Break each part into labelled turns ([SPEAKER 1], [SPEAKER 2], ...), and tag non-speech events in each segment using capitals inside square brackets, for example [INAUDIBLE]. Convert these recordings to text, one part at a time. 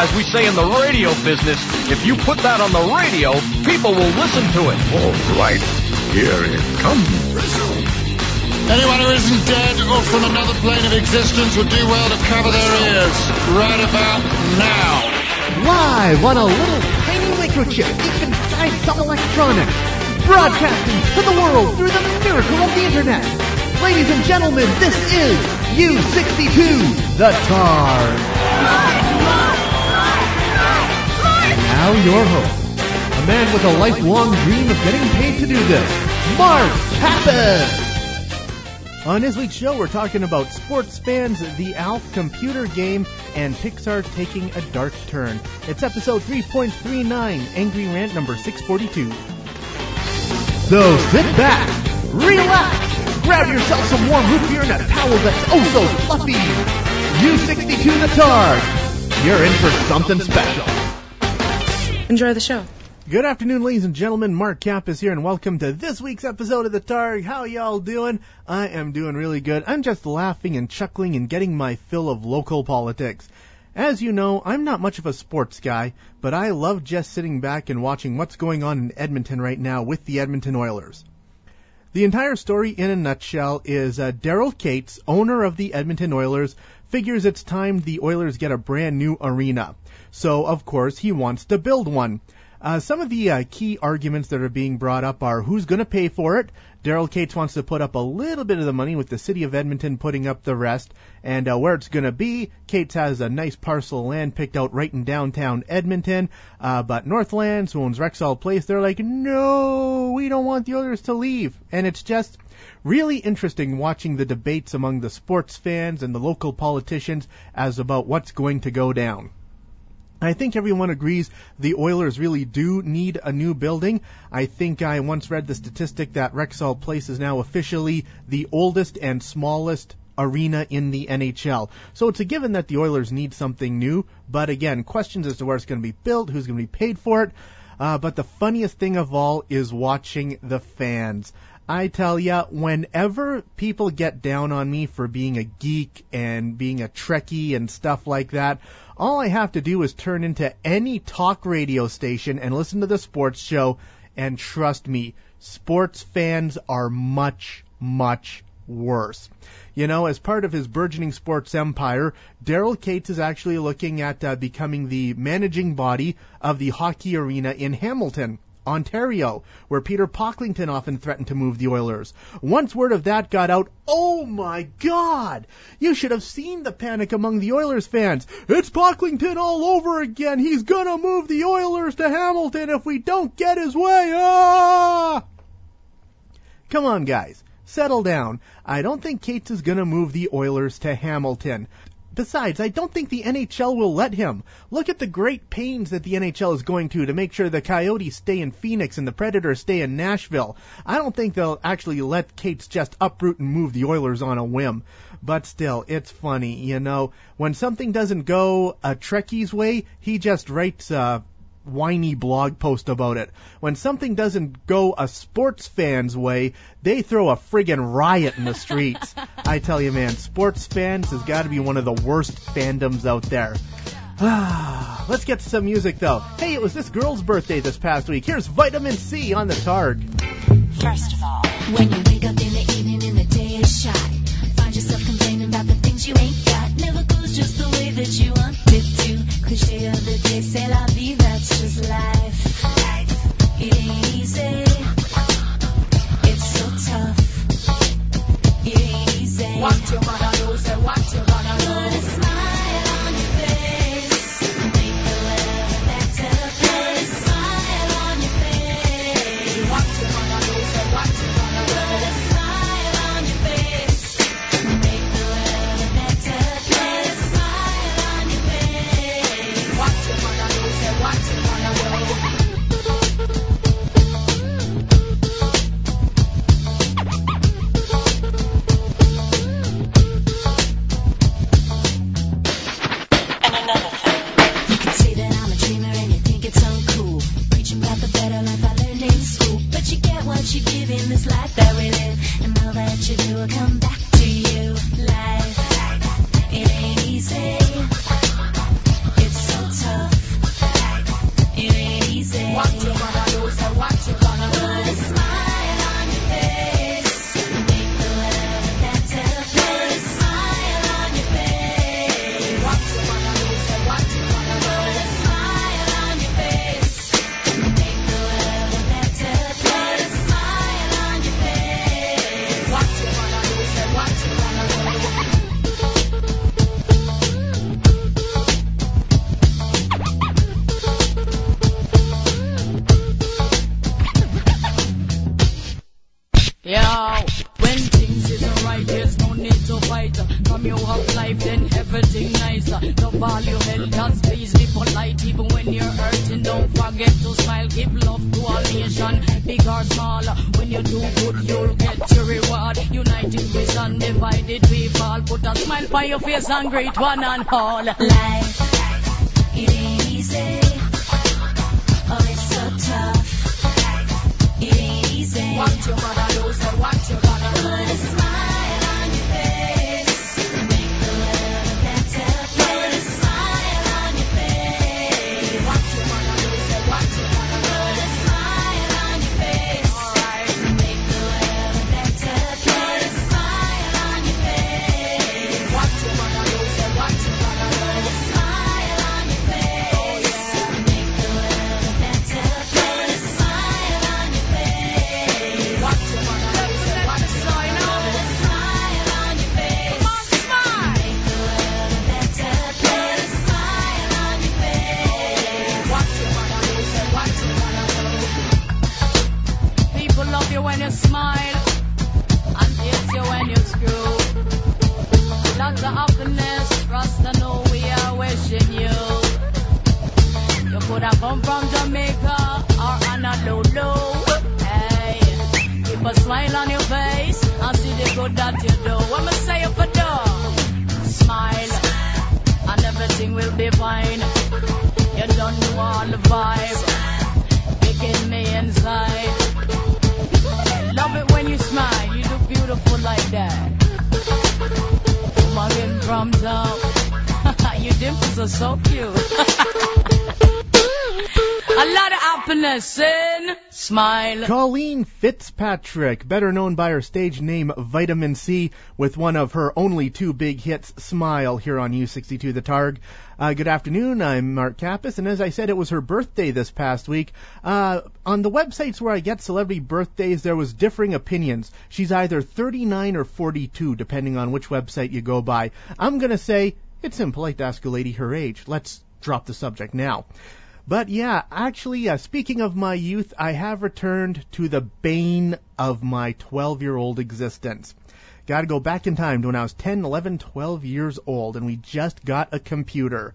[SPEAKER 1] As we say in the radio business, if you put that on the radio, people will listen to it.
[SPEAKER 2] All right, here it comes.
[SPEAKER 3] Anyone who isn't dead or from another plane of existence would do well to cover their ears right about now.
[SPEAKER 4] Live on a little tiny microchip deep inside some electronics. Broadcasting to the world through the miracle of the internet. Ladies and gentlemen, this is U62, the Targ. Now your host, a man with a lifelong dream of getting paid to do this, Mark Kappas. On this week's show, we're talking about sports fans, the ALF computer game, and Pixar taking a dark turn. It's episode 3.39, Angry Rant number 642. So sit back, relax, grab yourself some warm root beer and a towel that's oh so fluffy. U62 the Targ, you're in for something special.
[SPEAKER 5] Enjoy the show.
[SPEAKER 4] Good afternoon, ladies and gentlemen. Mark Kappas here, and welcome to this week's episode of the Targ. How y'all doing? I am doing really good. I'm just laughing and chuckling and getting my fill of local politics. As you know, I'm not much of a sports guy, but I love just sitting back and watching what's going on in Edmonton right now with the Edmonton Oilers. The entire story in a nutshell is uh, Daryl Katz, owner of the Edmonton Oilers, figures it's time the Oilers get a brand new arena. So, of course, he wants to build one. Uh, some of the uh, key arguments that are being brought up are who's going to pay for it. Daryl Katz wants to put up a little bit of the money with the city of Edmonton putting up the rest. And uh, where it's going to be, Katz has a nice parcel of land picked out right in downtown Edmonton. Uh, but Northlands, who owns Rexall Place, they're like, no, we don't want the Oilers to leave. And it's just really interesting watching the debates among the sports fans and the local politicians as about what's going to go down. I think everyone agrees the Oilers really do need a new building. I think I once read the statistic that Rexall Place is now officially the oldest and smallest arena in the NHL. So it's a given that the Oilers need something new, but again, questions as to where it's going to be built, who's going to be paid for it. Uh, but the funniest thing of all is watching the fans. I tell ya, whenever people get down on me for being a geek and being a Trekkie and stuff like that, all I have to do is turn into any talk radio station and listen to the sports show, and trust me, sports fans are much, much worse. You know, as part of his burgeoning sports empire, Daryl Katz is actually looking at uh, becoming the managing body of the hockey arena in Hamilton. Ontario, where Peter Pocklington often threatened to move the Oilers. Once word of that got out, oh my god! You should have seen the panic among the Oilers fans. It's Pocklington all over again. He's gonna move the Oilers to Hamilton if we don't get his way. Ah! Come on, guys. Settle down. I don't think Katz is gonna move the Oilers to Hamilton. Besides, I don't think the NHL will let him. Look at the great pains that the NHL is going to to make sure the Coyotes stay in Phoenix and the Predators stay in Nashville. I don't think they'll actually let Katz just uproot and move the Oilers on a whim. But still, it's funny, you know. When something doesn't go a Trekkie's way, he just writes a whiny blog post about it. When something doesn't go a sports fan's way, they throw a friggin' riot in the streets. [LAUGHS] I tell you, man, sports fans has got to be one of the worst fandoms out there. [SIGHS] Let's get to some music though. Hey, it was this girl's birthday this past week. Here's Vitamin C on the Targ.
[SPEAKER 6] First of all, when you that you want to. Cliche of the day, c'est la vie, that's just life. Yeah,
[SPEAKER 7] when things isn't right, there's no need to fight.
[SPEAKER 8] From your have life, then everything nicer. The value held does please be polite. Even when you're hurting, don't forget to smile. Give love to all nation, big or small. When you do good, you'll get your reward. United we stand, divided we fall. Put a smile by your face and greet one and all.
[SPEAKER 6] Life, it ain't easy. Oh, it's so tough. It ain't easy.
[SPEAKER 8] That you do. What me say if I do? Smile and everything will be fine. You don't know all the vibe, kicking me inside. Love it when you smile, you look beautiful like that. Mugging from town, [LAUGHS] your dimples are so cute. [LAUGHS] A lot of happiness in smile.
[SPEAKER 4] Colleen Fitzpatrick, better known by her stage name Vitamin C, with one of her only two big hits, Smile, here on U62 The Targ. Uh, good afternoon, I'm Mark Kappas, and as I said, it was her birthday this past week. Uh, on the websites where I get celebrity birthdays, there was differing opinions. She's either 39 or 42, depending on which website you go by. I'm gonna say, it's impolite to ask a lady her age. Let's drop the subject now. But yeah, actually, uh, speaking of my youth, I have returned to the bane of my 12 year old existence. Gotta go back in time to when I was 10, 11, 12 years old and we just got a computer.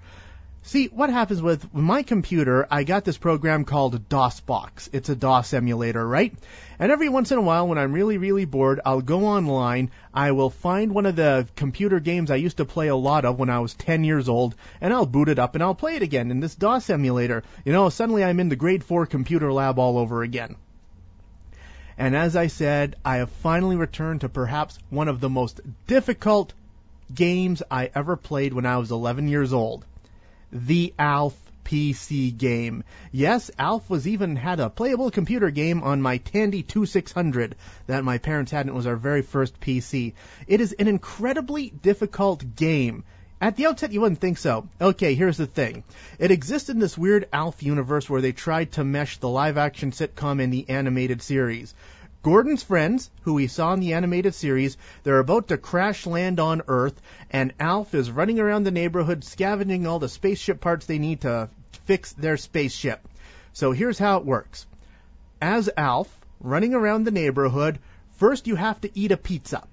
[SPEAKER 4] See, what happens with my computer, I got this program called DOSBox. It's a DOS emulator, right? And every once in a while, when I'm really, really bored, I'll go online, I will find one of the computer games I used to play a lot of when I was 10 years old, and I'll boot it up and I'll play it again in this DOS emulator. You know, suddenly I'm in the grade 4 computer lab all over again. And as I said, I have finally returned to perhaps one of the most difficult games I ever played when I was 11 years old. The ALF PC game. Yes, ALF was even had a playable computer game on my Tandy 2600 that my parents had and it was our very first PC. It is an incredibly difficult game. At the outset, you wouldn't think so. Okay, here's the thing. It exists in this weird ALF universe where they tried to mesh the live action sitcom and the animated series. Gordon's friends, who we saw in the animated series, they're about to crash land on Earth, and Alf is running around the neighborhood scavenging all the spaceship parts they need to fix their spaceship. So here's how it works. As Alf, running around the neighborhood, first you have to eat a pizza.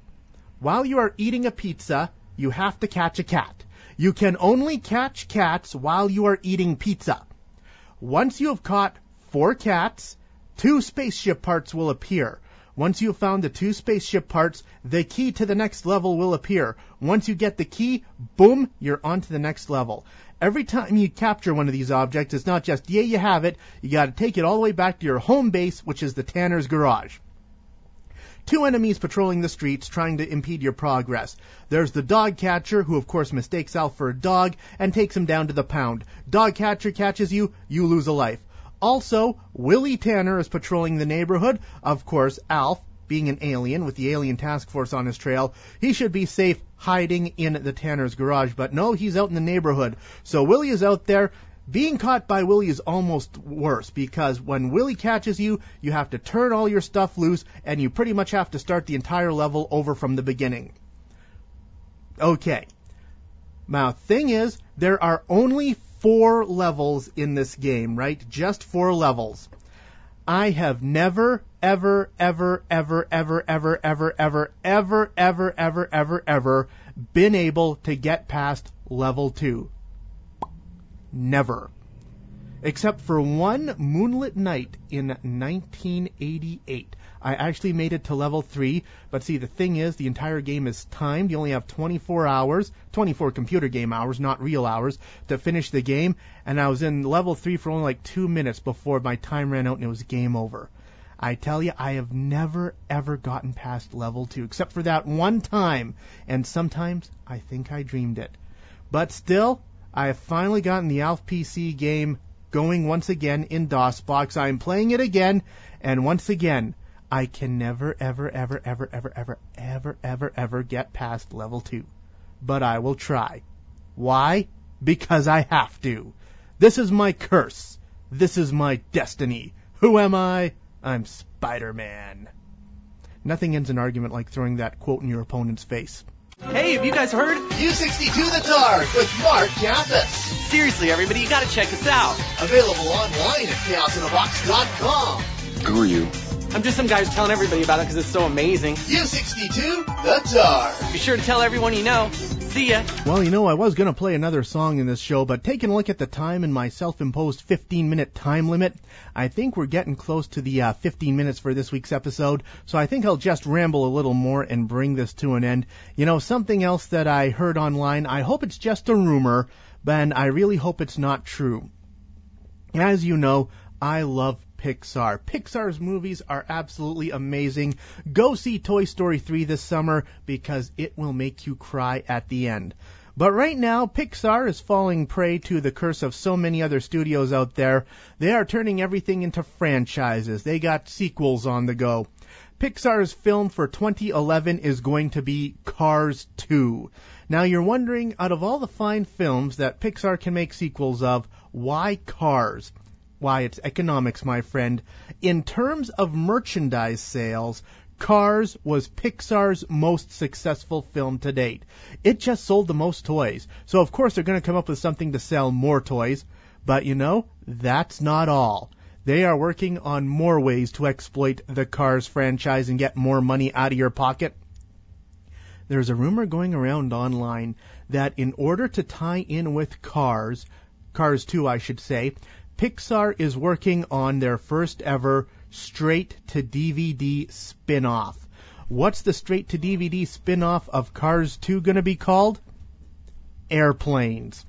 [SPEAKER 4] While you are eating a pizza, you have to catch a cat. You can only catch cats while you are eating pizza. Once you have caught four cats, two spaceship parts will appear. Once you have found the two spaceship parts, the key to the next level will appear. Once you get the key, boom, you're on to the next level. Every time you capture one of these objects, it's not just, yeah, you have it, you gotta take it all the way back to your home base, which is the Tanner's Garage. Two enemies patrolling the streets trying to impede your progress. There's the dog catcher, who of course mistakes Alf for a dog and takes him down to the pound. Dog catcher catches you, you lose a life. Also, Willie Tanner is patrolling the neighborhood. Of course, Alf, being an alien with the alien task force on his trail, he should be safe hiding in the Tanner's garage, but no, he's out in the neighborhood. So Willie is out there. Being caught by Willie is almost worse because when Willie catches you, you have to turn all your stuff loose and you pretty much have to start the entire level over from the beginning. Okay. Now, thing is, there are only four levels in this game, right? Just four levels. I have never, ever, ever, ever, ever, ever, ever, ever, ever, ever, ever, ever, ever been able to get past level two. Never. Except for one moonlit night in 1988. I actually made it to level 3, but see, the thing is, the entire game is timed. You only have 24 hours, 24 computer game hours, not real hours, to finish the game, and I was in level 3 for only like two minutes before my time ran out and it was game over. I tell you, I have never ever gotten past level 2, except for that one time, and sometimes I think I dreamed it. But still, I have finally gotten the Alf PC game going once again in DOSBox. I'm playing it again, and once again, I can never, ever, ever, ever, ever, ever, ever, ever, ever get past level two. But I will try. Why? Because I have to. This is my curse. This is my destiny. Who am I? I'm Spider-Man. Nothing ends an argument like throwing that quote in your opponent's face.
[SPEAKER 9] Hey, have you guys heard?
[SPEAKER 10] U62 The Targ with Mark Kappas.
[SPEAKER 9] Seriously, everybody, you gotta check us out.
[SPEAKER 10] Available online at chaosinabox.com.
[SPEAKER 2] Who are you?
[SPEAKER 9] I'm just some guy who's telling everybody about it because it's so amazing.
[SPEAKER 10] U62 The Targ.
[SPEAKER 9] Be sure to tell everyone you know. See ya.
[SPEAKER 4] Well, you know, I was going to play another song in this show, but taking a look at the time and my self-imposed 15 minute time limit, I think we're getting close to the uh, 15 minutes for this week's episode, so I think I'll just ramble a little more and bring this to an end. You know, something else that I heard online, I hope it's just a rumor, but I really hope it's not true. As you know, I love Pixar. Pixar's movies are absolutely amazing. Go see Toy Story 3 this summer because it will make you cry at the end. But right now, Pixar is falling prey to the curse of so many other studios out there. They are turning everything into franchises. They got sequels on the go. Pixar's film for 2011 is going to be Cars 2. Now you're wondering, out of all the fine films that Pixar can make sequels of, why Cars? Why, it's economics, my friend. In terms of merchandise sales, Cars was Pixar's most successful film to date. It just sold the most toys. So of course they're going to come up with something to sell more toys. But you know, that's not all. They are working on more ways to exploit the Cars franchise and get more money out of your pocket. There's a rumor going around online that in order to tie in with Cars, Cars 2 I should say, Pixar is working on their first ever straight to DVD spin off. What's the straight to DVD spin off of Cars 2 going to be called? Airplanes.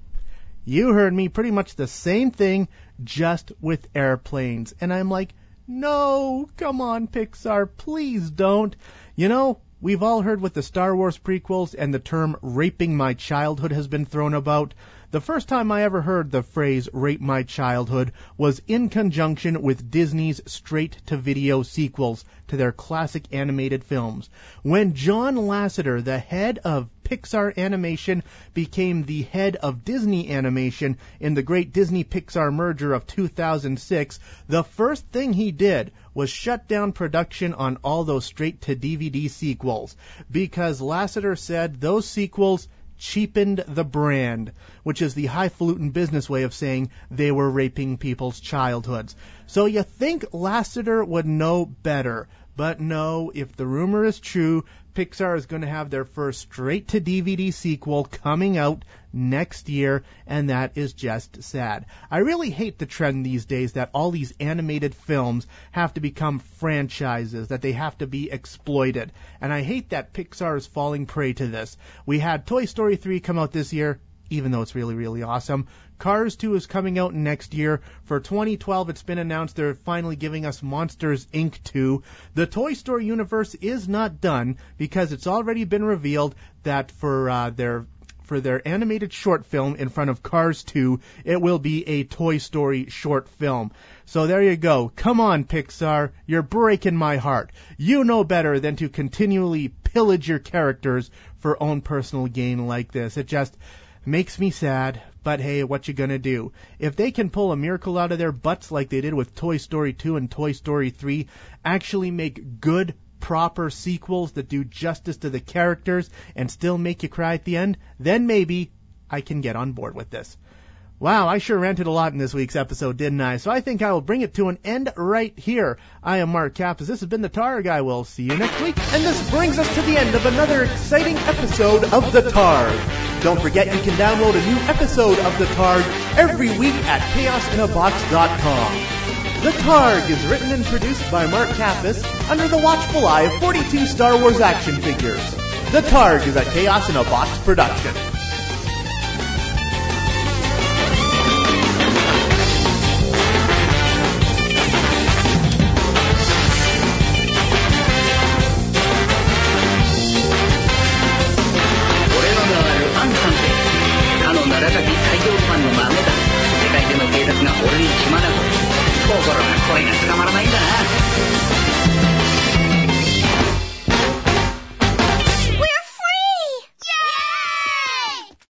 [SPEAKER 4] You heard me pretty much the same thing, just with airplanes. And I'm like, no, come on, Pixar, please don't. You know, we've all heard with the Star Wars prequels and the term raping my childhood has been thrown about. The first time I ever heard the phrase rape my childhood was in conjunction with Disney's straight to video sequels to their classic animated films. When John Lasseter, the head of Pixar Animation, became the head of Disney Animation in the great Disney Pixar merger of 2006, the first thing he did was shut down production on all those straight to DVD sequels because Lasseter said those sequels cheapened the brand, which is the highfalutin business way of saying they were raping people's childhoods. So you think Lasseter would know better. But no, if the rumor is true, Pixar is going to have their first straight to DVD sequel coming out next year, and that is just sad. I really hate the trend these days that all these animated films have to become franchises, that they have to be exploited. And I hate that Pixar is falling prey to this. We had Toy Story 3 come out this year, even though it's really, really awesome. Cars 2 is coming out next year. For 2012, it's been announced they're finally giving us Monsters Inc. 2. The Toy Story universe is not done because it's already been revealed that for uh, their for their animated short film in front of Cars 2, it will be a Toy Story short film. So there you go. Come on, Pixar. You're breaking my heart. You know better than to continually pillage your characters for own personal gain like this. It just makes me sad, but hey, what you gonna do? If they can pull a miracle out of their butts like they did with Toy Story 2 and Toy Story 3, actually make good, proper sequels that do justice to the characters and still make you cry at the end, then maybe I can get on board with this. Wow, I sure ranted a lot in this week's episode, didn't I? So I think I will bring it to an end right here. I am Mark Kappas. This has been the Targ. I will see you next week. And this brings us to the end of another exciting episode of the Targ. Don't forget you can download a new episode of the Targ every week at chaosinabox.com. The Targ is written and produced by Mark Kappas under the watchful eye of 42 Star Wars action figures. The Targ is a Chaos in a Box production.
[SPEAKER 11] 俺に暇だと心が恋が捕まらないんだな。